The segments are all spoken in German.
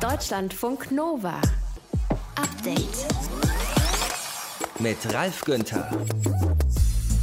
Deutschlandfunk Nova. Update. Mit Ralf Günther.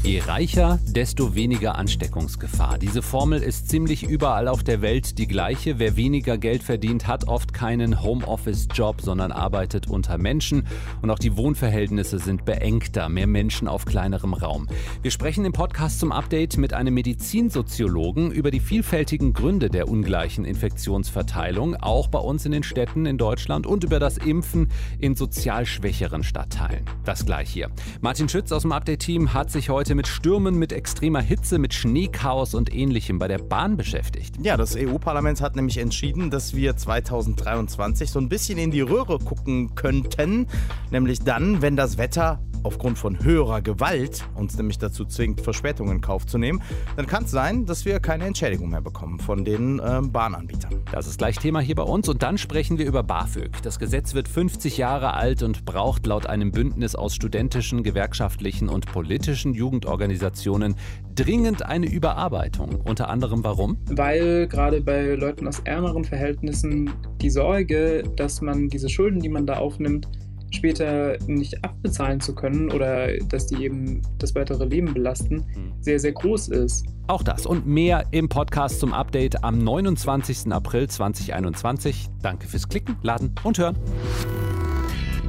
Je reicher, desto weniger Ansteckungsgefahr. Diese Formel ist ziemlich überall auf der Welt die gleiche. Wer weniger Geld verdient, hat oft keinen Homeoffice-Job, sondern arbeitet unter Menschen. Und auch die Wohnverhältnisse sind beengter, mehr Menschen auf kleinerem Raum. Wir sprechen im Podcast zum Update mit einem Medizinsoziologen über die vielfältigen Gründe der ungleichen Infektionsverteilung, auch bei uns in den Städten in Deutschland und über das Impfen in sozial schwächeren Stadtteilen. Das gleich hier. Martin Schütz aus dem Update-Team hat sich heute mit Stürmen, mit extremer Hitze, mit Schneechaos und ähnlichem bei der Bahn beschäftigt. Ja, das EU-Parlament hat nämlich entschieden, dass wir 2023 so ein bisschen in die Röhre gucken könnten. Nämlich dann, wenn das Wetter aufgrund von höherer Gewalt uns nämlich dazu zwingt, Verspätungen in Kauf zu nehmen, dann kann es sein, dass wir keine Entschädigung mehr bekommen von den äh, Bahnanbietern. Das ist gleich Thema hier bei uns und dann sprechen wir über BAföG. Das Gesetz wird 50 Jahre alt und braucht laut einem Bündnis aus studentischen, gewerkschaftlichen und politischen Jugendorganisationen dringend eine Überarbeitung. Unter anderem warum? Weil gerade bei Leuten aus ärmeren Verhältnissen die Sorge, dass man diese Schulden, die man da aufnimmt, später nicht abbezahlen zu können oder dass die eben das weitere Leben belasten, hm. sehr, sehr groß ist. Auch das und mehr im Podcast zum Update am 29. April 2021. Danke fürs Klicken, Laden und Hören.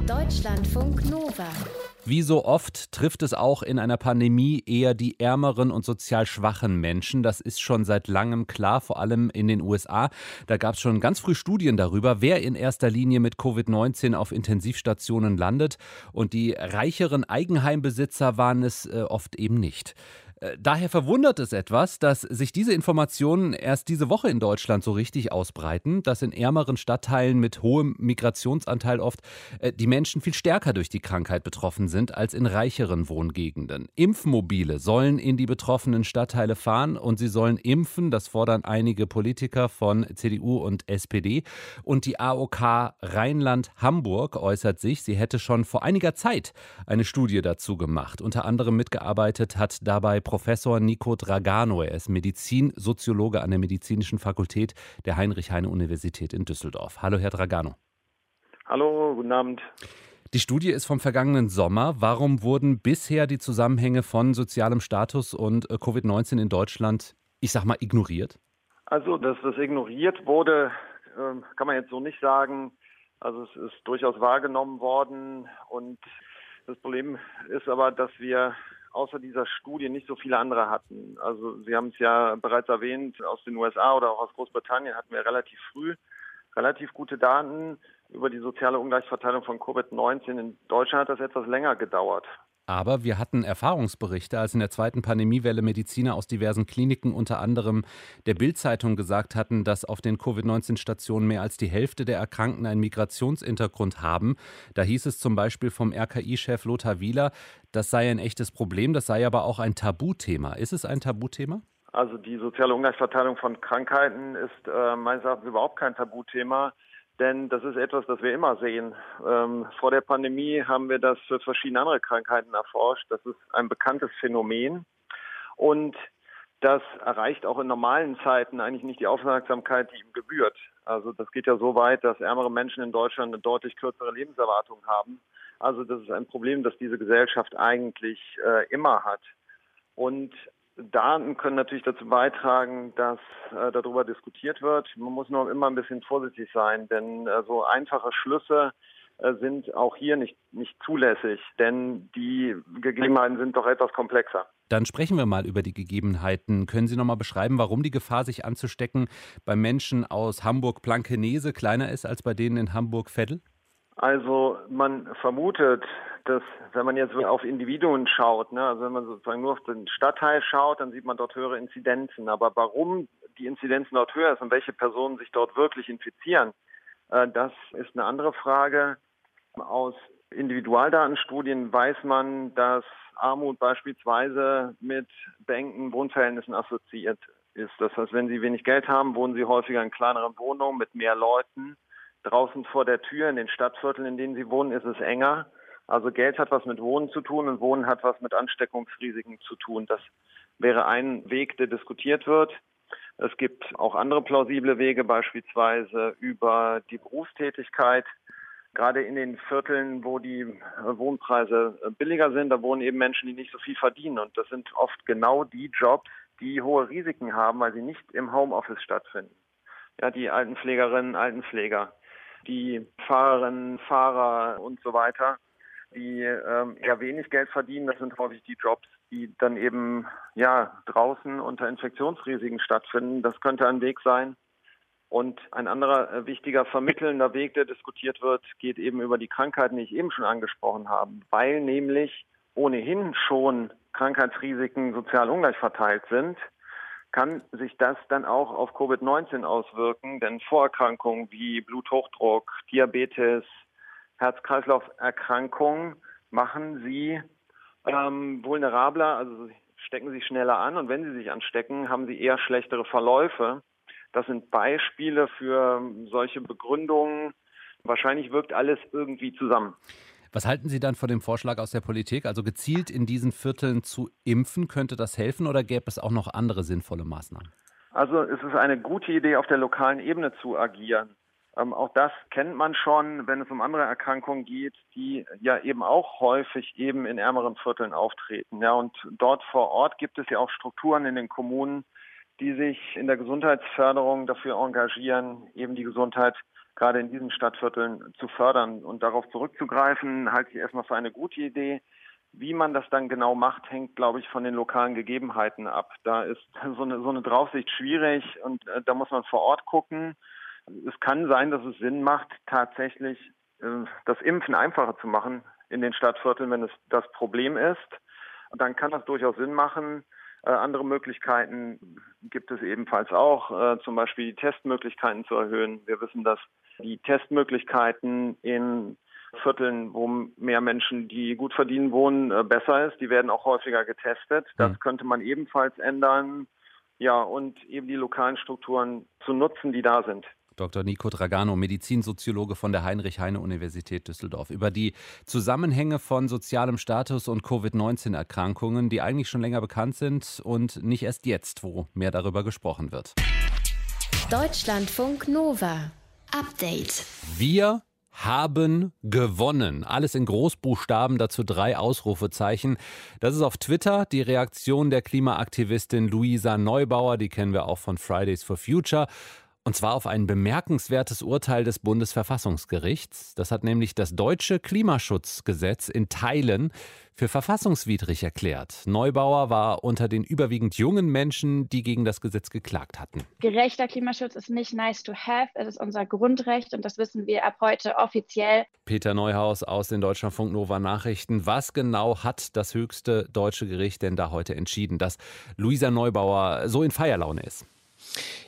Deutschlandfunk Nova. Wie so oft trifft es auch in einer Pandemie eher die ärmeren und sozial schwachen Menschen. Das ist schon seit langem klar, vor allem in den USA. Da gab es schon ganz früh Studien darüber, wer in erster Linie mit Covid-19 auf Intensivstationen landet. Und die reicheren Eigenheimbesitzer waren es äh, oft eben nicht. Äh, daher verwundert es etwas, dass sich diese Informationen erst diese Woche in Deutschland so richtig ausbreiten, dass in ärmeren Stadtteilen mit hohem Migrationsanteil oft äh, die Menschen viel stärker durch die Krankheit betroffen sind als in reicheren Wohngegenden. Impfmobile sollen in die betroffenen Stadtteile fahren und sie sollen impfen, das fordern einige Politiker von CDU und SPD. Und die AOK Rheinland-Hamburg äußert sich, sie hätte schon vor einiger Zeit eine Studie dazu gemacht. Unter anderem mitgearbeitet hat dabei Professor Nico Dragano. Er ist Medizinsoziologe an der Medizinischen Fakultät der Heinrich-Heine-Universität in Düsseldorf. Hallo, Herr Dragano. Hallo, guten Abend. Die Studie ist vom vergangenen Sommer. Warum wurden bisher die Zusammenhänge von sozialem Status und äh, Covid-19 in Deutschland, ich sag mal, ignoriert? Also, dass das ignoriert wurde, ähm, kann man jetzt so nicht sagen. Also, es ist durchaus wahrgenommen worden. Und das Problem ist aber, dass wir außer dieser Studie nicht so viele andere hatten. Also Sie haben es ja bereits erwähnt, aus den USA oder auch aus Großbritannien hatten wir relativ früh relativ gute Daten über die soziale Ungleichverteilung von Covid-19. In Deutschland hat das etwas länger gedauert. Aber wir hatten Erfahrungsberichte, als in der zweiten Pandemiewelle Mediziner aus diversen Kliniken, unter anderem der Bild-Zeitung, gesagt hatten, dass auf den Covid-19-Stationen mehr als die Hälfte der Erkrankten einen Migrationshintergrund haben. Da hieß es zum Beispiel vom RKI-Chef Lothar Wieler, das sei ein echtes Problem, das sei aber auch ein Tabuthema. Ist es ein Tabuthema? Also die soziale Ungleichverteilung von Krankheiten ist äh, meines Erachtens überhaupt kein Tabuthema. Denn das ist etwas, das wir immer sehen. Ähm, vor der Pandemie haben wir das für verschiedene andere Krankheiten erforscht. Das ist ein bekanntes Phänomen. Und das erreicht auch in normalen Zeiten eigentlich nicht die Aufmerksamkeit, die ihm gebührt. Also das geht ja so weit, dass ärmere Menschen in Deutschland eine deutlich kürzere Lebenserwartung haben. Also das ist ein Problem, das diese Gesellschaft eigentlich äh, immer hat. Und Daten können natürlich dazu beitragen, dass äh, darüber diskutiert wird. Man muss nur immer ein bisschen vorsichtig sein, denn äh, so einfache Schlüsse äh, sind auch hier nicht, nicht zulässig, denn die Gegebenheiten sind doch etwas komplexer. Dann sprechen wir mal über die Gegebenheiten. Können Sie noch mal beschreiben, warum die Gefahr, sich anzustecken, bei Menschen aus Hamburg-Blankenese kleiner ist als bei denen in Hamburg-Veddel? Also man vermutet, dass wenn man jetzt auf Individuen schaut, ne, also wenn man sozusagen nur auf den Stadtteil schaut, dann sieht man dort höhere Inzidenzen. Aber warum die Inzidenzen dort höher ist und welche Personen sich dort wirklich infizieren, äh, das ist eine andere Frage. Aus Individualdatenstudien weiß man, dass Armut beispielsweise mit beengten Wohnverhältnissen assoziiert ist. Das heißt, wenn Sie wenig Geld haben, wohnen Sie häufiger in kleineren Wohnungen mit mehr Leuten Draußen vor der Tür in den Stadtvierteln, in denen sie wohnen, ist es enger. Also Geld hat was mit Wohnen zu tun und Wohnen hat was mit Ansteckungsrisiken zu tun. Das wäre ein Weg, der diskutiert wird. Es gibt auch andere plausible Wege, beispielsweise über die Berufstätigkeit. Gerade in den Vierteln, wo die Wohnpreise billiger sind, da wohnen eben Menschen, die nicht so viel verdienen. Und das sind oft genau die Jobs, die hohe Risiken haben, weil sie nicht im Homeoffice stattfinden. Ja, die Altenpflegerinnen, Altenpfleger, die Fahrerinnen, Fahrer und so weiter, die ähm, eher wenig Geld verdienen, das sind häufig die Jobs, die dann eben ja draußen unter Infektionsrisiken stattfinden. Das könnte ein Weg sein. Und ein anderer äh, wichtiger vermittelnder Weg, der diskutiert wird, geht eben über die Krankheiten, die ich eben schon angesprochen habe, weil nämlich ohnehin schon Krankheitsrisiken sozial ungleich verteilt sind, kann sich das dann auch auf Covid-19 auswirken, denn Vorerkrankungen wie Bluthochdruck, Diabetes, Herz-Kreislauf-Erkrankungen machen sie ähm, vulnerabler, also stecken sie schneller an und wenn sie sich anstecken, haben sie eher schlechtere Verläufe. Das sind Beispiele für solche Begründungen. Wahrscheinlich wirkt alles irgendwie zusammen. Was halten Sie dann von dem Vorschlag aus der Politik? Also gezielt in diesen Vierteln zu impfen, könnte das helfen oder gäbe es auch noch andere sinnvolle Maßnahmen? Also es ist eine gute Idee, auf der lokalen Ebene zu agieren. Ähm, auch das kennt man schon, wenn es um andere Erkrankungen geht, die ja eben auch häufig eben in ärmeren Vierteln auftreten. Ja, und dort vor Ort gibt es ja auch Strukturen in den Kommunen, die sich in der Gesundheitsförderung dafür engagieren, eben die Gesundheit gerade in diesen Stadtvierteln zu fördern und darauf zurückzugreifen, halte ich erstmal für eine gute Idee. Wie man das dann genau macht, hängt, glaube ich, von den lokalen Gegebenheiten ab. Da ist so eine, so eine Draufsicht schwierig und äh, da muss man vor Ort gucken. Es kann sein, dass es Sinn macht, tatsächlich äh, das Impfen einfacher zu machen in den Stadtvierteln, wenn es das Problem ist. Dann kann das durchaus Sinn machen. Äh, andere Möglichkeiten gibt es ebenfalls auch, äh, zum Beispiel die Testmöglichkeiten zu erhöhen. Wir wissen, dass die Testmöglichkeiten in Vierteln, wo mehr Menschen, die gut verdienen, wohnen, äh, besser ist. Die werden auch häufiger getestet. Das mhm. könnte man ebenfalls ändern. Ja, und eben die lokalen Strukturen zu nutzen, die da sind. Dr. Nico Dragano, Medizinsoziologe von der Heinrich-Heine-Universität Düsseldorf, über die Zusammenhänge von sozialem Status und Covid-19-Erkrankungen, die eigentlich schon länger bekannt sind und nicht erst jetzt, wo mehr darüber gesprochen wird. Deutschlandfunk Nova. Update. Wir haben gewonnen. Alles in Großbuchstaben, dazu drei Ausrufezeichen. Das ist auf Twitter die Reaktion der Klimaaktivistin Luisa Neubauer, die kennen wir auch von Fridays for Future. Und zwar auf ein bemerkenswertes Urteil des Bundesverfassungsgerichts. Das hat nämlich das deutsche Klimaschutzgesetz in Teilen für verfassungswidrig erklärt. Neubauer war unter den überwiegend jungen Menschen, die gegen das Gesetz geklagt hatten. Gerechter Klimaschutz ist nicht nice to have, es ist unser Grundrecht und das wissen wir ab heute offiziell. Peter Neuhaus aus den Deutschlandfunk Nova Nachrichten. Was genau hat das höchste deutsche Gericht denn da heute entschieden, dass Luisa Neubauer so in Feierlaune ist?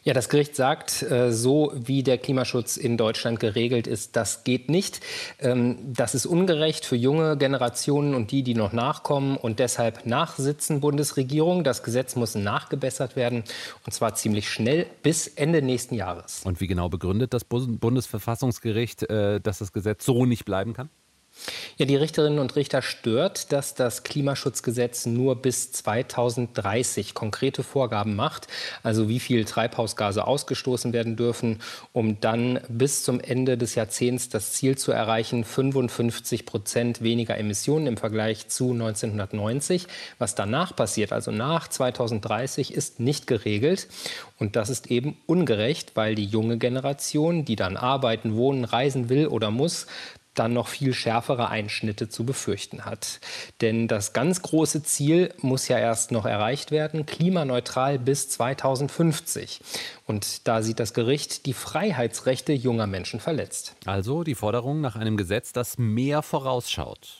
Ja, das Gericht sagt, äh, so wie der Klimaschutz in Deutschland geregelt ist, das geht nicht. Ähm, das ist ungerecht für junge Generationen und die, die noch nachkommen. Und deshalb nachsitzen Bundesregierung. Das Gesetz muss nachgebessert werden und zwar ziemlich schnell bis Ende nächsten Jahres. Und wie genau begründet das Bundesverfassungsgericht, äh, dass das Gesetz so nicht bleiben kann? Ja, die Richterinnen und Richter stört, dass das Klimaschutzgesetz nur bis 2030 konkrete Vorgaben macht, also wie viel Treibhausgase ausgestoßen werden dürfen, um dann bis zum Ende des Jahrzehnts das Ziel zu erreichen, 55 Prozent weniger Emissionen im Vergleich zu 1990. Was danach passiert, also nach 2030, ist nicht geregelt. Und das ist eben ungerecht, weil die junge Generation, die dann arbeiten, wohnen, reisen will oder muss, dann noch viel schärfere Einschnitte zu befürchten hat. Denn das ganz große Ziel muss ja erst noch erreicht werden, klimaneutral bis 2050. Und da sieht das Gericht die Freiheitsrechte junger Menschen verletzt. Also die Forderung nach einem Gesetz, das mehr vorausschaut.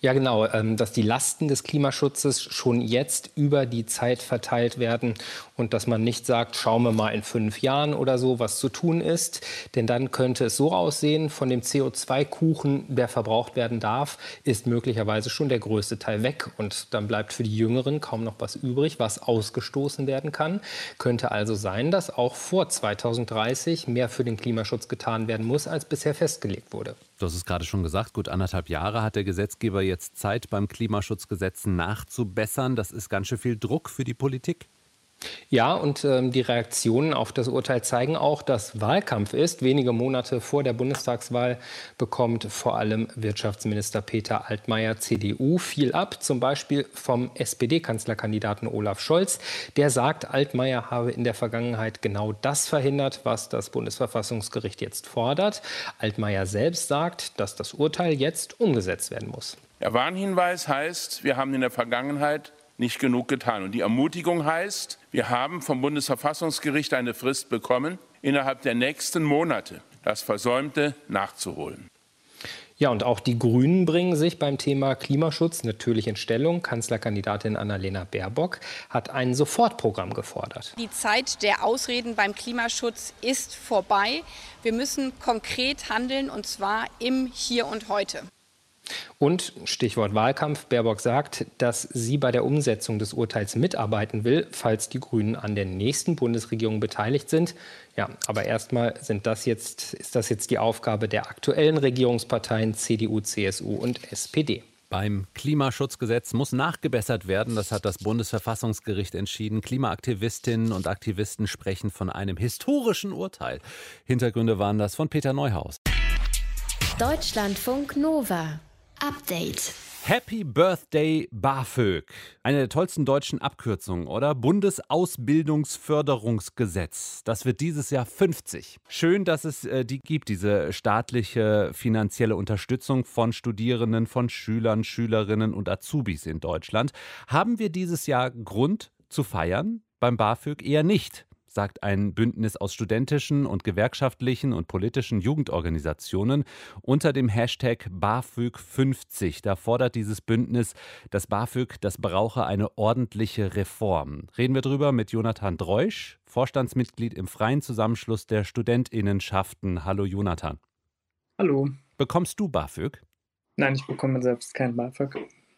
Ja, genau, ähm, dass die Lasten des Klimaschutzes schon jetzt über die Zeit verteilt werden und dass man nicht sagt, schauen wir mal in fünf Jahren oder so, was zu tun ist. Denn dann könnte es so aussehen, von dem CO2-Kuchen, der verbraucht werden darf, ist möglicherweise schon der größte Teil weg. Und dann bleibt für die Jüngeren kaum noch was übrig, was ausgestoßen werden kann. Könnte also sein, dass auch vor 2030 mehr für den Klimaschutz getan werden muss, als bisher festgelegt wurde. Du hast es gerade schon gesagt, gut anderthalb Jahre hat der Gesetzgeber jetzt Zeit, beim Klimaschutzgesetz nachzubessern. Das ist ganz schön viel Druck für die Politik. Ja, und ähm, die Reaktionen auf das Urteil zeigen auch, dass Wahlkampf ist. Wenige Monate vor der Bundestagswahl bekommt vor allem Wirtschaftsminister Peter Altmaier CDU viel ab, zum Beispiel vom SPD-Kanzlerkandidaten Olaf Scholz. Der sagt, Altmaier habe in der Vergangenheit genau das verhindert, was das Bundesverfassungsgericht jetzt fordert. Altmaier selbst sagt, dass das Urteil jetzt umgesetzt werden muss. Der Warnhinweis heißt, wir haben in der Vergangenheit nicht genug getan. Und die Ermutigung heißt, wir haben vom Bundesverfassungsgericht eine Frist bekommen, innerhalb der nächsten Monate das Versäumte nachzuholen. Ja, und auch die Grünen bringen sich beim Thema Klimaschutz natürlich in Stellung. Kanzlerkandidatin Annalena Baerbock hat ein Sofortprogramm gefordert. Die Zeit der Ausreden beim Klimaschutz ist vorbei. Wir müssen konkret handeln, und zwar im Hier und heute. Und Stichwort Wahlkampf, Baerbock sagt, dass sie bei der Umsetzung des Urteils mitarbeiten will, falls die Grünen an der nächsten Bundesregierung beteiligt sind. Ja, aber erstmal sind das jetzt, ist das jetzt die Aufgabe der aktuellen Regierungsparteien CDU, CSU und SPD. Beim Klimaschutzgesetz muss nachgebessert werden. Das hat das Bundesverfassungsgericht entschieden. Klimaaktivistinnen und Aktivisten sprechen von einem historischen Urteil. Hintergründe waren das von Peter Neuhaus. Deutschlandfunk Nova. Update. Happy Birthday BAföG. Eine der tollsten deutschen Abkürzungen, oder? Bundesausbildungsförderungsgesetz. Das wird dieses Jahr 50. Schön, dass es äh, die gibt, diese staatliche finanzielle Unterstützung von Studierenden, von Schülern, Schülerinnen und Azubis in Deutschland. Haben wir dieses Jahr Grund zu feiern? Beim BAföG eher nicht sagt ein Bündnis aus studentischen und gewerkschaftlichen und politischen Jugendorganisationen unter dem Hashtag BAföG50. Da fordert dieses Bündnis, dass BAföG, das brauche eine ordentliche Reform. Reden wir drüber mit Jonathan Dreusch, Vorstandsmitglied im Freien Zusammenschluss der Studentinnenschaften. Hallo Jonathan. Hallo. Bekommst du BAföG? Nein, ich bekomme selbst kein BAföG.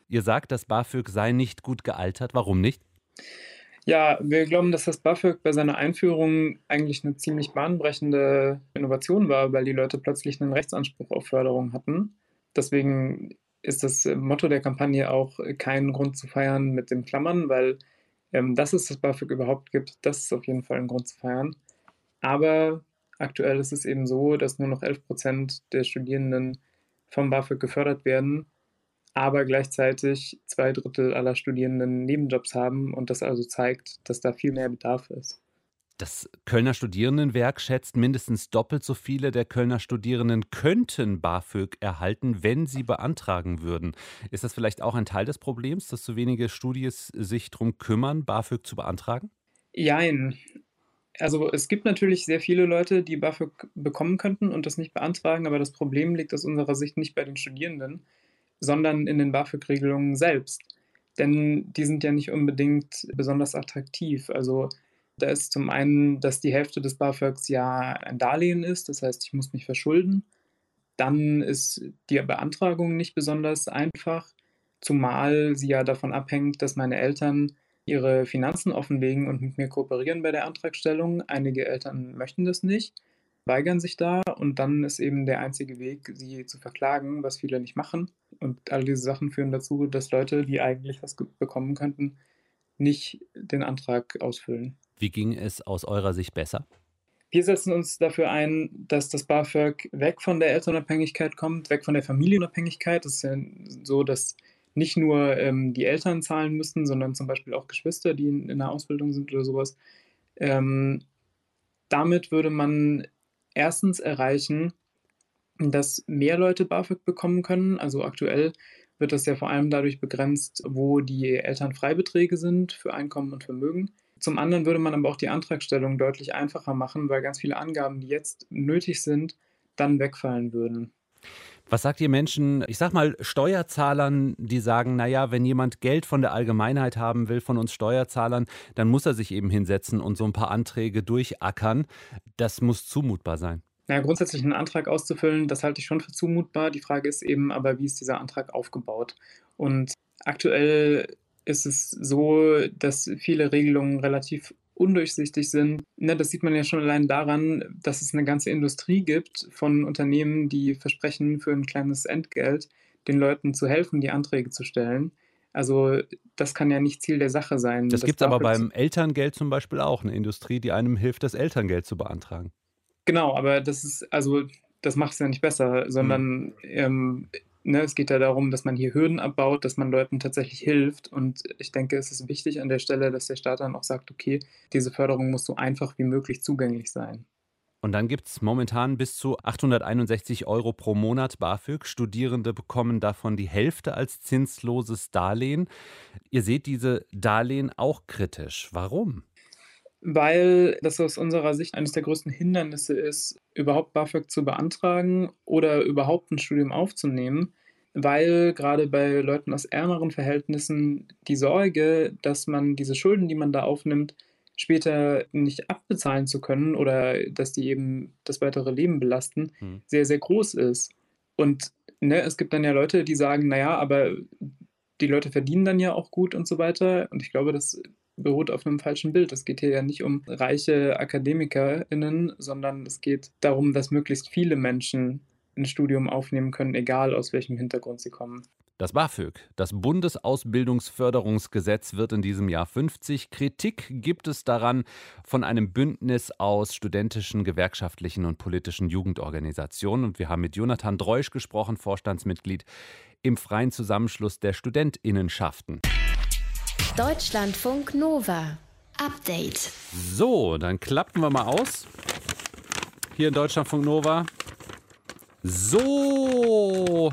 Ihr sagt, das BAföG sei nicht gut gealtert. Warum nicht? Ja, wir glauben, dass das BAföG bei seiner Einführung eigentlich eine ziemlich bahnbrechende Innovation war, weil die Leute plötzlich einen Rechtsanspruch auf Förderung hatten. Deswegen ist das Motto der Kampagne auch kein Grund zu feiern mit dem Klammern, weil ähm, dass es das BAföG überhaupt gibt, das ist auf jeden Fall ein Grund zu feiern. Aber aktuell ist es eben so, dass nur noch 11 Prozent der Studierenden vom BAföG gefördert werden aber gleichzeitig zwei Drittel aller Studierenden Nebenjobs haben und das also zeigt, dass da viel mehr Bedarf ist. Das Kölner Studierendenwerk schätzt, mindestens doppelt so viele der Kölner Studierenden könnten BAföG erhalten, wenn sie beantragen würden. Ist das vielleicht auch ein Teil des Problems, dass so wenige Studis sich darum kümmern, BAföG zu beantragen? Jein. Also es gibt natürlich sehr viele Leute, die BAföG bekommen könnten und das nicht beantragen, aber das Problem liegt aus unserer Sicht nicht bei den Studierenden, sondern in den BAföG-Regelungen selbst. Denn die sind ja nicht unbedingt besonders attraktiv. Also da ist zum einen, dass die Hälfte des BAföGs ja ein Darlehen ist, das heißt, ich muss mich verschulden. Dann ist die Beantragung nicht besonders einfach, zumal sie ja davon abhängt, dass meine Eltern ihre Finanzen offenlegen und mit mir kooperieren bei der Antragstellung. Einige Eltern möchten das nicht, weigern sich da und dann ist eben der einzige Weg, sie zu verklagen, was viele nicht machen. Und all diese Sachen führen dazu, dass Leute, die eigentlich was bekommen könnten, nicht den Antrag ausfüllen. Wie ging es aus eurer Sicht besser? Wir setzen uns dafür ein, dass das BAföG weg von der Elternabhängigkeit kommt, weg von der Familienabhängigkeit. Es ist ja so, dass nicht nur ähm, die Eltern zahlen müssen, sondern zum Beispiel auch Geschwister, die in, in der Ausbildung sind oder sowas. Ähm, damit würde man erstens erreichen, dass mehr Leute BAföG bekommen können. Also aktuell wird das ja vor allem dadurch begrenzt, wo die Elternfreibeträge sind für Einkommen und Vermögen. Zum anderen würde man aber auch die Antragstellung deutlich einfacher machen, weil ganz viele Angaben, die jetzt nötig sind, dann wegfallen würden. Was sagt ihr Menschen, ich sag mal Steuerzahlern, die sagen, naja, wenn jemand Geld von der Allgemeinheit haben will, von uns Steuerzahlern, dann muss er sich eben hinsetzen und so ein paar Anträge durchackern. Das muss zumutbar sein. Ja, grundsätzlich einen Antrag auszufüllen, das halte ich schon für zumutbar. Die Frage ist eben aber, wie ist dieser Antrag aufgebaut? Und aktuell ist es so, dass viele Regelungen relativ undurchsichtig sind. Ne, das sieht man ja schon allein daran, dass es eine ganze Industrie gibt von Unternehmen, die versprechen, für ein kleines Entgelt den Leuten zu helfen, die Anträge zu stellen. Also das kann ja nicht Ziel der Sache sein. Das, das gibt es aber beim Elterngeld zum Beispiel auch, eine Industrie, die einem hilft, das Elterngeld zu beantragen. Genau, aber das ist, also das macht es ja nicht besser, sondern mhm. ähm, ne, es geht ja darum, dass man hier Hürden abbaut, dass man Leuten tatsächlich hilft. Und ich denke, es ist wichtig an der Stelle, dass der Staat dann auch sagt, okay, diese Förderung muss so einfach wie möglich zugänglich sein. Und dann gibt es momentan bis zu 861 Euro pro Monat BAföG. Studierende bekommen davon die Hälfte als zinsloses Darlehen. Ihr seht diese Darlehen auch kritisch. Warum? Weil das aus unserer Sicht eines der größten Hindernisse ist, überhaupt BAföG zu beantragen oder überhaupt ein Studium aufzunehmen weil gerade bei Leuten aus ärmeren Verhältnissen die Sorge, dass man diese Schulden, die man da aufnimmt, später nicht abbezahlen zu können oder dass die eben das weitere Leben belasten, hm. sehr, sehr groß ist. Und ne, es gibt dann ja Leute, die sagen, naja, aber die Leute verdienen dann ja auch gut und so weiter. Und ich glaube, das beruht auf einem falschen Bild. Es geht hier ja nicht um reiche AkademikerInnen, sondern es geht darum, dass möglichst viele Menschen ein Studium aufnehmen können, egal aus welchem Hintergrund sie kommen. Das BAföG, das Bundesausbildungsförderungsgesetz, wird in diesem Jahr 50. Kritik gibt es daran von einem Bündnis aus studentischen, gewerkschaftlichen und politischen Jugendorganisationen. Und wir haben mit Jonathan Dreusch gesprochen, Vorstandsmitglied im Freien Zusammenschluss der Studentinnenschaften. Deutschlandfunk Nova. Update. So, dann klappen wir mal aus. Hier in Deutschlandfunk Nova. So.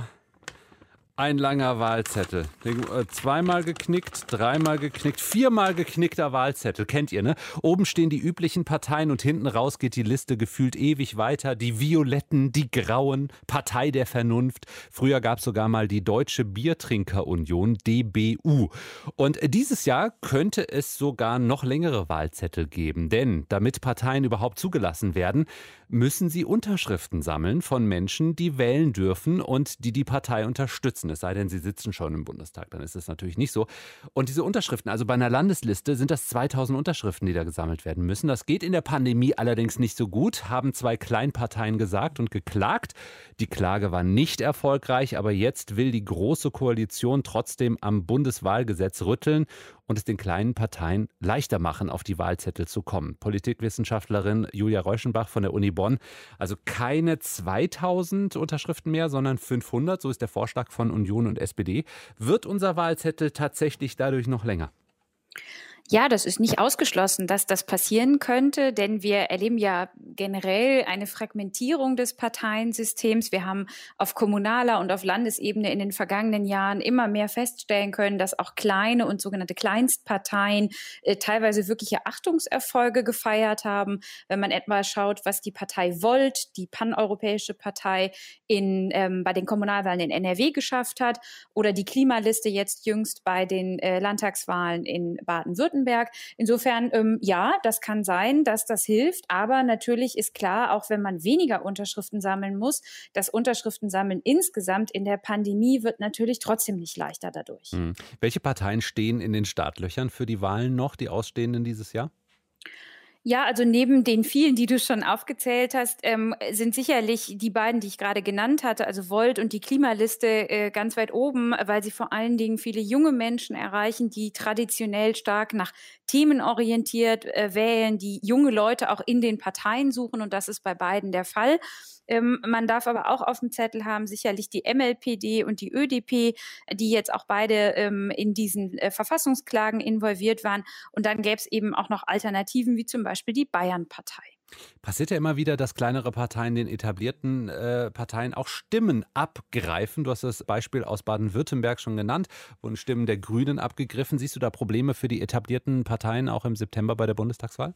Ein langer Wahlzettel. Äh, zweimal geknickt, dreimal geknickt, viermal geknickter Wahlzettel. Kennt ihr, ne? Oben stehen die üblichen Parteien und hinten raus geht die Liste gefühlt ewig weiter. Die Violetten, die Grauen, Partei der Vernunft. Früher gab es sogar mal die Deutsche Biertrinkerunion, DBU. Und dieses Jahr könnte es sogar noch längere Wahlzettel geben. Denn damit Parteien überhaupt zugelassen werden, müssen sie Unterschriften sammeln von Menschen, die wählen dürfen und die die Partei unterstützen. Es sei denn, sie sitzen schon im Bundestag, dann ist es natürlich nicht so. Und diese Unterschriften, also bei einer Landesliste sind das 2000 Unterschriften, die da gesammelt werden müssen. Das geht in der Pandemie allerdings nicht so gut, haben zwei Kleinparteien gesagt und geklagt. Die Klage war nicht erfolgreich, aber jetzt will die Große Koalition trotzdem am Bundeswahlgesetz rütteln und es den kleinen Parteien leichter machen, auf die Wahlzettel zu kommen. Politikwissenschaftlerin Julia Reuschenbach von der Uni Bonn. Also keine 2000 Unterschriften mehr, sondern 500, so ist der Vorschlag von Union und SPD. Wird unser Wahlzettel tatsächlich dadurch noch länger? Ja, das ist nicht ausgeschlossen, dass das passieren könnte, denn wir erleben ja generell eine Fragmentierung des Parteiensystems. Wir haben auf kommunaler und auf Landesebene in den vergangenen Jahren immer mehr feststellen können, dass auch kleine und sogenannte Kleinstparteien äh, teilweise wirkliche Achtungserfolge gefeiert haben. Wenn man etwa schaut, was die Partei Volt, die paneuropäische Partei in, ähm, bei den Kommunalwahlen in NRW geschafft hat oder die Klimaliste jetzt jüngst bei den äh, Landtagswahlen in Baden-Württemberg Baden-Württemberg. Insofern, ähm, ja, das kann sein, dass das hilft. Aber natürlich ist klar, auch wenn man weniger Unterschriften sammeln muss, das Unterschriftensammeln insgesamt in der Pandemie wird natürlich trotzdem nicht leichter dadurch. Hm. Welche Parteien stehen in den Startlöchern für die Wahlen noch, die ausstehenden dieses Jahr? Ja, also neben den vielen, die du schon aufgezählt hast, ähm, sind sicherlich die beiden, die ich gerade genannt hatte, also Volt und die Klimaliste, äh, ganz weit oben, weil sie vor allen Dingen viele junge Menschen erreichen, die traditionell stark nach Themen orientiert äh, wählen, die junge Leute auch in den Parteien suchen und das ist bei beiden der Fall. Ähm, man darf aber auch auf dem Zettel haben sicherlich die MLPD und die ÖDP, die jetzt auch beide ähm, in diesen äh, Verfassungsklagen involviert waren. Und dann gäbe es eben auch noch Alternativen wie zum Beispiel die Bayern-Partei. Passiert ja immer wieder, dass kleinere Parteien den etablierten äh, Parteien auch Stimmen abgreifen. Du hast das Beispiel aus Baden-Württemberg schon genannt, wurden Stimmen der Grünen abgegriffen. Siehst du da Probleme für die etablierten Parteien auch im September bei der Bundestagswahl?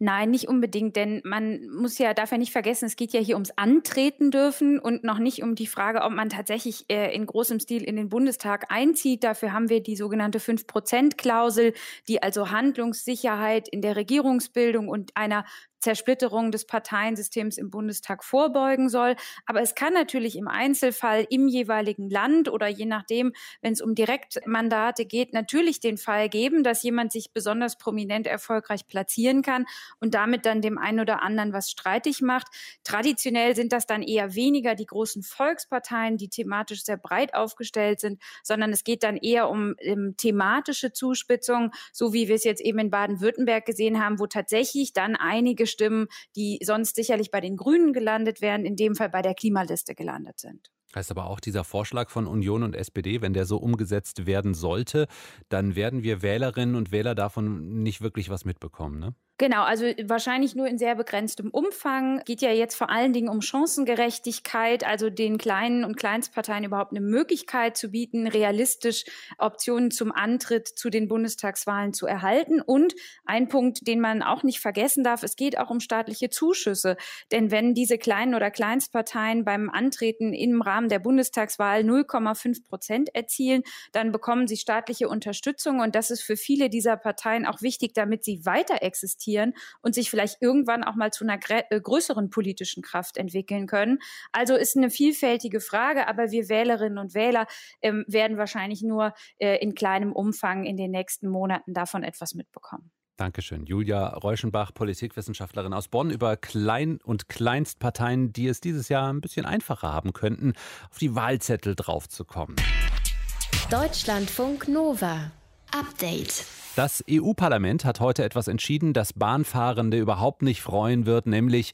Nein, nicht unbedingt, denn man muss ja, darf ja nicht vergessen, es geht ja hier ums Antreten dürfen und noch nicht um die Frage, ob man tatsächlich äh, in großem Stil in den Bundestag einzieht. Dafür haben wir die sogenannte 5-Prozent-Klausel, die also Handlungssicherheit in der Regierungsbildung und einer Zersplitterung des Parteiensystems im Bundestag vorbeugen soll. Aber es kann natürlich im Einzelfall im jeweiligen Land oder je nachdem, wenn es um Direktmandate geht, natürlich den Fall geben, dass jemand sich besonders prominent erfolgreich platzieren kann und damit dann dem einen oder anderen was streitig macht. Traditionell sind das dann eher weniger die großen Volksparteien, die thematisch sehr breit aufgestellt sind, sondern es geht dann eher um, um thematische Zuspitzung, so wie wir es jetzt eben in Baden-Württemberg gesehen haben, wo tatsächlich dann einige Stimmen, die sonst sicherlich bei den Grünen gelandet wären, in dem Fall bei der Klimaliste gelandet sind. Heißt aber auch dieser Vorschlag von Union und SPD, wenn der so umgesetzt werden sollte, dann werden wir Wählerinnen und Wähler davon nicht wirklich was mitbekommen, ne? Genau, also wahrscheinlich nur in sehr begrenztem Umfang. Geht ja jetzt vor allen Dingen um Chancengerechtigkeit, also den kleinen und Kleinstparteien überhaupt eine Möglichkeit zu bieten, realistisch Optionen zum Antritt zu den Bundestagswahlen zu erhalten. Und ein Punkt, den man auch nicht vergessen darf, es geht auch um staatliche Zuschüsse. Denn wenn diese kleinen oder Kleinstparteien beim Antreten im Rahmen der Bundestagswahl 0,5 Prozent erzielen, dann bekommen sie staatliche Unterstützung. Und das ist für viele dieser Parteien auch wichtig, damit sie weiter existieren reflektieren und sich vielleicht irgendwann auch mal zu einer äh, größeren politischen Kraft entwickeln können. Also ist eine vielfältige Frage, aber wir Wählerinnen und Wähler ähm, werden wahrscheinlich nur äh, in kleinem Umfang in den nächsten Monaten davon etwas mitbekommen. Dankeschön. Julia Reuschenbach, Politikwissenschaftlerin aus Bonn, über Klein- und Kleinstparteien, die es dieses Jahr ein bisschen einfacher haben könnten, auf die Wahlzettel draufzukommen. Deutschlandfunk Nova. Update. Das EU-Parlament hat heute etwas entschieden, das Bahnfahrende überhaupt nicht freuen wird, nämlich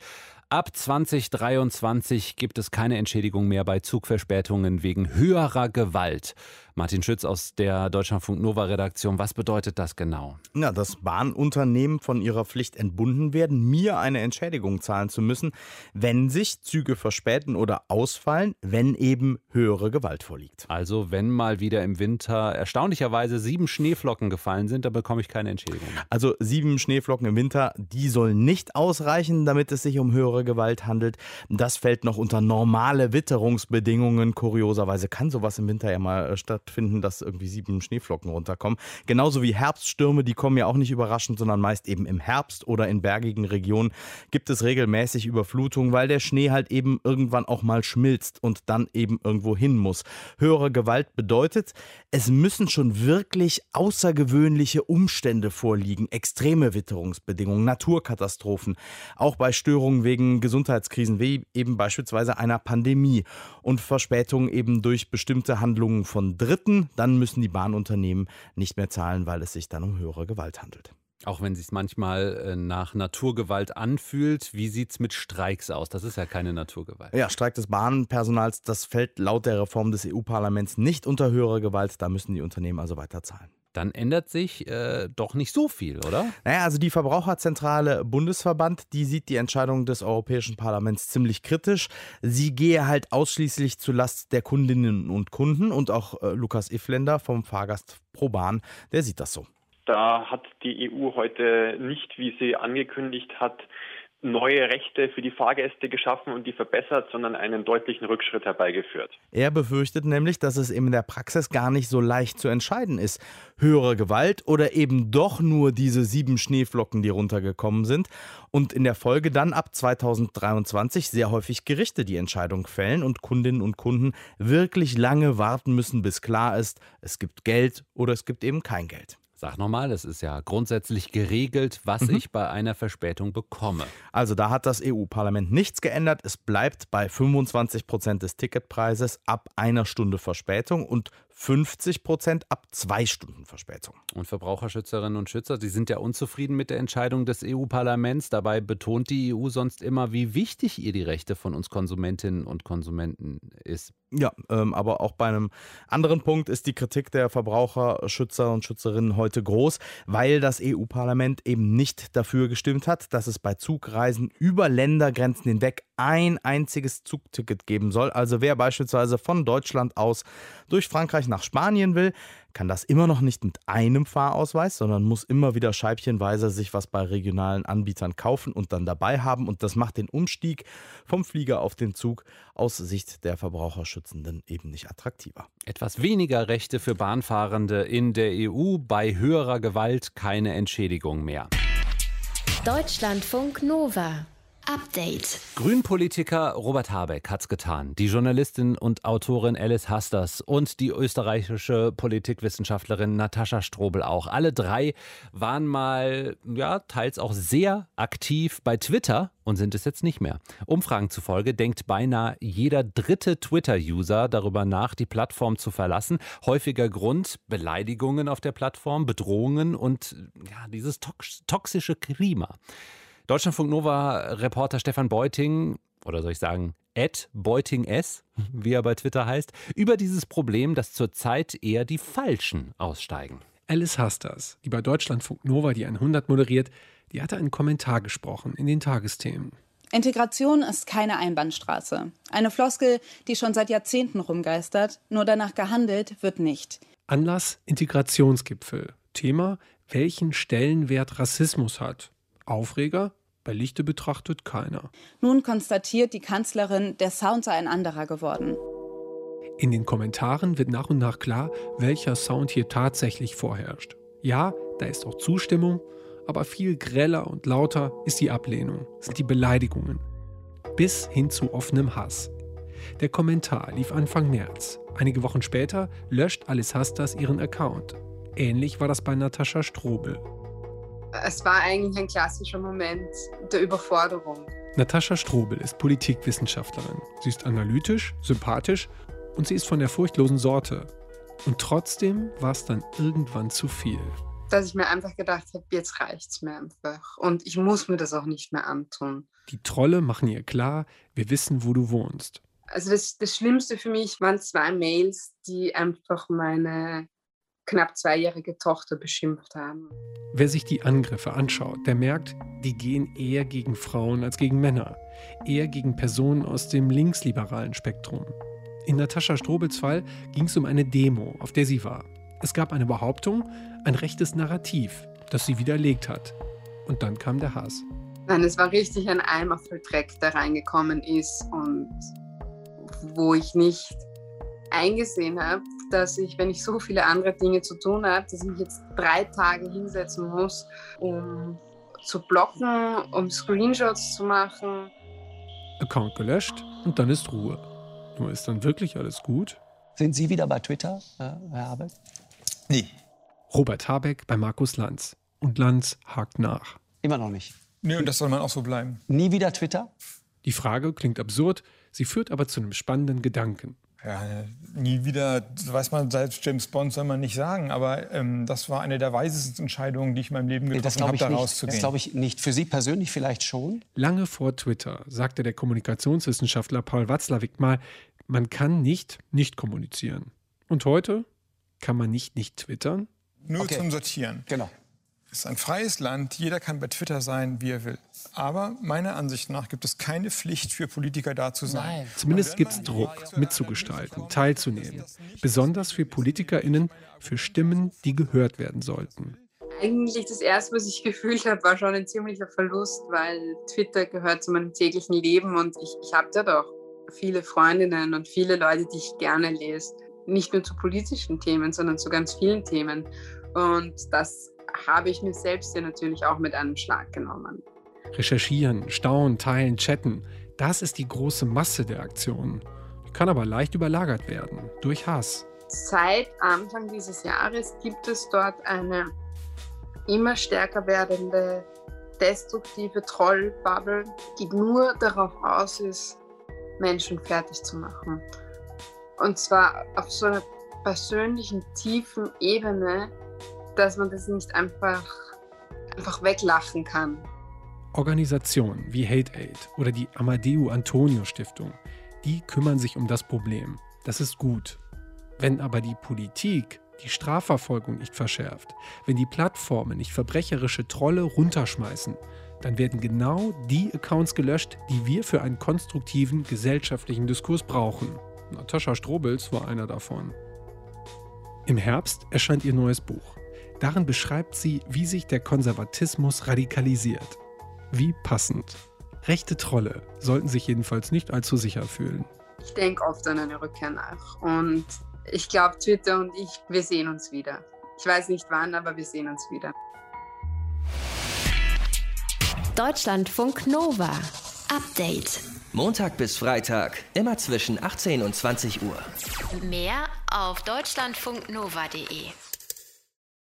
Ab 2023 gibt es keine Entschädigung mehr bei Zugverspätungen wegen höherer Gewalt. Martin Schütz aus der Deutschlandfunk Nova Redaktion. Was bedeutet das genau? Na, dass Bahnunternehmen von ihrer Pflicht entbunden werden, mir eine Entschädigung zahlen zu müssen, wenn sich Züge verspäten oder ausfallen, wenn eben höhere Gewalt vorliegt. Also, wenn mal wieder im Winter erstaunlicherweise sieben Schneeflocken gefallen sind, dann bekomme ich keine Entschädigung. Also, sieben Schneeflocken im Winter, die sollen nicht ausreichen, damit es sich um höhere Gewalt handelt. Das fällt noch unter normale Witterungsbedingungen. Kurioserweise kann sowas im Winter ja mal äh, statt stattfinden, dass irgendwie sieben Schneeflocken runterkommen. Genauso wie Herbststürme, die kommen ja auch nicht überraschend, sondern meist eben im Herbst oder in bergigen Regionen gibt es regelmäßig Überflutungen, weil der Schnee halt eben irgendwann auch mal schmilzt und dann eben irgendwo hin muss. Höhere Gewalt bedeutet, es müssen schon wirklich außergewöhnliche Umstände vorliegen, extreme Witterungsbedingungen, Naturkatastrophen, auch bei Störungen wegen Gesundheitskrisen wie eben beispielsweise einer Pandemie und Verspätungen eben durch bestimmte Handlungen von Dritten dann müssen die Bahnunternehmen nicht mehr zahlen, weil es sich dann um höhere Gewalt handelt. Auch wenn es sich manchmal äh, nach Naturgewalt anfühlt, wie sieht es mit Streiks aus? Das ist ja keine Naturgewalt. Ja, Streik des Bahnpersonals, das fällt laut der Reform des EU-Parlaments nicht unter höhere Gewalt. Da müssen die Unternehmen also weiter zahlen dann ändert sich äh, doch nicht so viel, oder? Naja, also die Verbraucherzentrale Bundesverband, die sieht die Entscheidung des Europäischen Parlaments ziemlich kritisch. Sie gehe halt ausschließlich zu Last der Kundinnen und Kunden und auch äh, Lukas Ifländer vom Fahrgast Pro Bahn, der sieht das so. Da hat die EU heute nicht, wie sie angekündigt hat, neue Rechte für die Fahrgäste geschaffen und die verbessert, sondern einen deutlichen Rückschritt herbeigeführt. Er befürchtet nämlich, dass es in der Praxis gar nicht so leicht zu entscheiden ist. Höhere Gewalt oder eben doch nur diese sieben Schneeflocken, die runtergekommen sind und in der Folge dann ab 2023 sehr häufig Gerichte die Entscheidung fällen und Kundinnen und Kunden wirklich lange warten müssen, bis klar ist, es gibt Geld oder es gibt eben kein Geld. Sag nochmal, es ist ja grundsätzlich geregelt, was mhm. ich bei einer Verspätung bekomme. Also da hat das EU-Parlament nichts geändert. Es bleibt bei 25 Prozent des Ticketpreises ab einer Stunde Verspätung und 50 Prozent ab zwei Stunden Verspätung. Und Verbraucherschützerinnen und Schützer, die sind ja unzufrieden mit der Entscheidung des EU-Parlaments. Dabei betont die EU sonst immer, wie wichtig ihr die Rechte von uns Konsumentinnen und Konsumenten ist. Ja, ähm, aber auch bei einem anderen Punkt ist die Kritik der Verbraucherschützer und Schützerinnen heute groß, weil das EU-Parlament eben nicht dafür gestimmt hat, dass es bei Zugreisen über Ländergrenzen hinweg ein einziges Zugticket geben soll. Also wer beispielsweise von Deutschland aus durch Frankreich nach Spanien will, kann das immer noch nicht mit einem Fahrausweis, sondern muss immer wieder scheibchenweise sich was bei regionalen Anbietern kaufen und dann dabei haben. Und das macht den Umstieg vom Flieger auf den Zug aus Sicht der Verbraucherschützenden eben nicht attraktiver. Etwas weniger Rechte für Bahnfahrende in der EU, bei höherer Gewalt keine Entschädigung mehr. Deutschlandfunk Nova. Update. Grünpolitiker Robert Habeck hat's getan. Die Journalistin und Autorin Alice Hasters und die österreichische Politikwissenschaftlerin Natascha Strobel auch. Alle drei waren mal, ja, teils auch sehr aktiv bei Twitter und sind es jetzt nicht mehr. Umfragen zufolge denkt beinahe jeder dritte Twitter-User darüber nach, die Plattform zu verlassen. Häufiger Grund Beleidigungen auf der Plattform, Bedrohungen und ja, dieses toxische Klima. Deutschlandfunk Nova-Reporter Stefan Beuting, oder soll ich sagen, Ed Beuting S, wie er bei Twitter heißt, über dieses Problem, dass zurzeit eher die Falschen aussteigen. Alice Hasters, die bei Deutschlandfunk Nova die 100 moderiert, die hatte einen Kommentar gesprochen in den Tagesthemen. Integration ist keine Einbahnstraße. Eine Floskel, die schon seit Jahrzehnten rumgeistert, nur danach gehandelt wird nicht. Anlass Integrationsgipfel. Thema, welchen Stellenwert Rassismus hat. Aufreger? Bei Lichte betrachtet keiner. Nun konstatiert die Kanzlerin, der Sound sei ein anderer geworden. In den Kommentaren wird nach und nach klar, welcher Sound hier tatsächlich vorherrscht. Ja, da ist auch Zustimmung, aber viel greller und lauter ist die Ablehnung, sind die Beleidigungen. Bis hin zu offenem Hass. Der Kommentar lief Anfang März. Einige Wochen später löscht Alice Hastas ihren Account. Ähnlich war das bei Natascha Strobel es war eigentlich ein klassischer Moment der Überforderung. Natascha Strobel ist Politikwissenschaftlerin. Sie ist analytisch, sympathisch und sie ist von der furchtlosen Sorte. Und trotzdem war es dann irgendwann zu viel. Dass ich mir einfach gedacht habe, jetzt reicht es mir einfach. Und ich muss mir das auch nicht mehr antun. Die Trolle machen ihr klar, wir wissen, wo du wohnst. Also das, das Schlimmste für mich waren zwei Mails, die einfach meine knapp zweijährige Tochter beschimpft haben. Wer sich die Angriffe anschaut, der merkt, die gehen eher gegen Frauen als gegen Männer, eher gegen Personen aus dem linksliberalen Spektrum. In Natascha Strobels Fall ging es um eine Demo, auf der sie war. Es gab eine Behauptung, ein rechtes Narrativ, das sie widerlegt hat. Und dann kam der Hass. Nein, es war richtig ein Eimer voll Dreck, der reingekommen ist und wo ich nicht eingesehen habe, dass ich, wenn ich so viele andere Dinge zu tun habe, dass ich jetzt drei Tage hinsetzen muss, um zu blocken, um Screenshots zu machen. Account gelöscht und dann ist Ruhe. Nur ist dann wirklich alles gut? Sind Sie wieder bei Twitter, äh, Herr Habeck? Nee. Robert Habeck bei Markus Lanz. Und Lanz hakt nach. Immer noch nicht. Nö, und das soll man auch so bleiben. Nie wieder Twitter? Die Frage klingt absurd, sie führt aber zu einem spannenden Gedanken. Ja, nie wieder, weiß man, seit James Bond soll man nicht sagen, aber ähm, das war eine der weisesten Entscheidungen, die ich in meinem Leben getroffen habe, da rauszugehen. Das glaube ich nicht. Für Sie persönlich vielleicht schon? Lange vor Twitter sagte der Kommunikationswissenschaftler Paul Watzlawick mal, man kann nicht nicht kommunizieren. Und heute kann man nicht nicht twittern? Nur okay. zum Sortieren. Genau. Es ist ein freies Land, jeder kann bei Twitter sein, wie er will. Aber meiner Ansicht nach gibt es keine Pflicht für Politiker da zu sein. Nein. Zumindest gibt es Druck, mitzugestalten, teilzunehmen. Besonders für PolitikerInnen, für Stimmen, die gehört werden sollten. Eigentlich das erste, was ich gefühlt habe, war schon ein ziemlicher Verlust, weil Twitter gehört zu meinem täglichen Leben und ich, ich habe da doch viele Freundinnen und viele Leute, die ich gerne lese. Nicht nur zu politischen Themen, sondern zu ganz vielen Themen. Und das habe ich mir selbst ja natürlich auch mit einem Schlag genommen. Recherchieren, staunen, teilen, chatten, das ist die große Masse der Aktionen. Kann aber leicht überlagert werden durch Hass. Seit Anfang dieses Jahres gibt es dort eine immer stärker werdende destruktive Trollbubble, die nur darauf aus ist, Menschen fertig zu machen. Und zwar auf so einer persönlichen, tiefen Ebene, dass man das nicht einfach, einfach weglachen kann. Organisationen wie Hate Aid oder die Amadeu Antonio Stiftung, die kümmern sich um das Problem. Das ist gut. Wenn aber die Politik die Strafverfolgung nicht verschärft, wenn die Plattformen nicht verbrecherische Trolle runterschmeißen, dann werden genau die Accounts gelöscht, die wir für einen konstruktiven gesellschaftlichen Diskurs brauchen. Natascha Strobels war einer davon. Im Herbst erscheint ihr neues Buch. Darin beschreibt sie, wie sich der Konservatismus radikalisiert. Wie passend. Rechte Trolle sollten sich jedenfalls nicht allzu sicher fühlen. Ich denke oft an eine Rückkehr nach. Und ich glaube, Twitter und ich, wir sehen uns wieder. Ich weiß nicht wann, aber wir sehen uns wieder. Deutschlandfunk Nova. Update. Montag bis Freitag, immer zwischen 18 und 20 Uhr. Mehr auf deutschlandfunknova.de.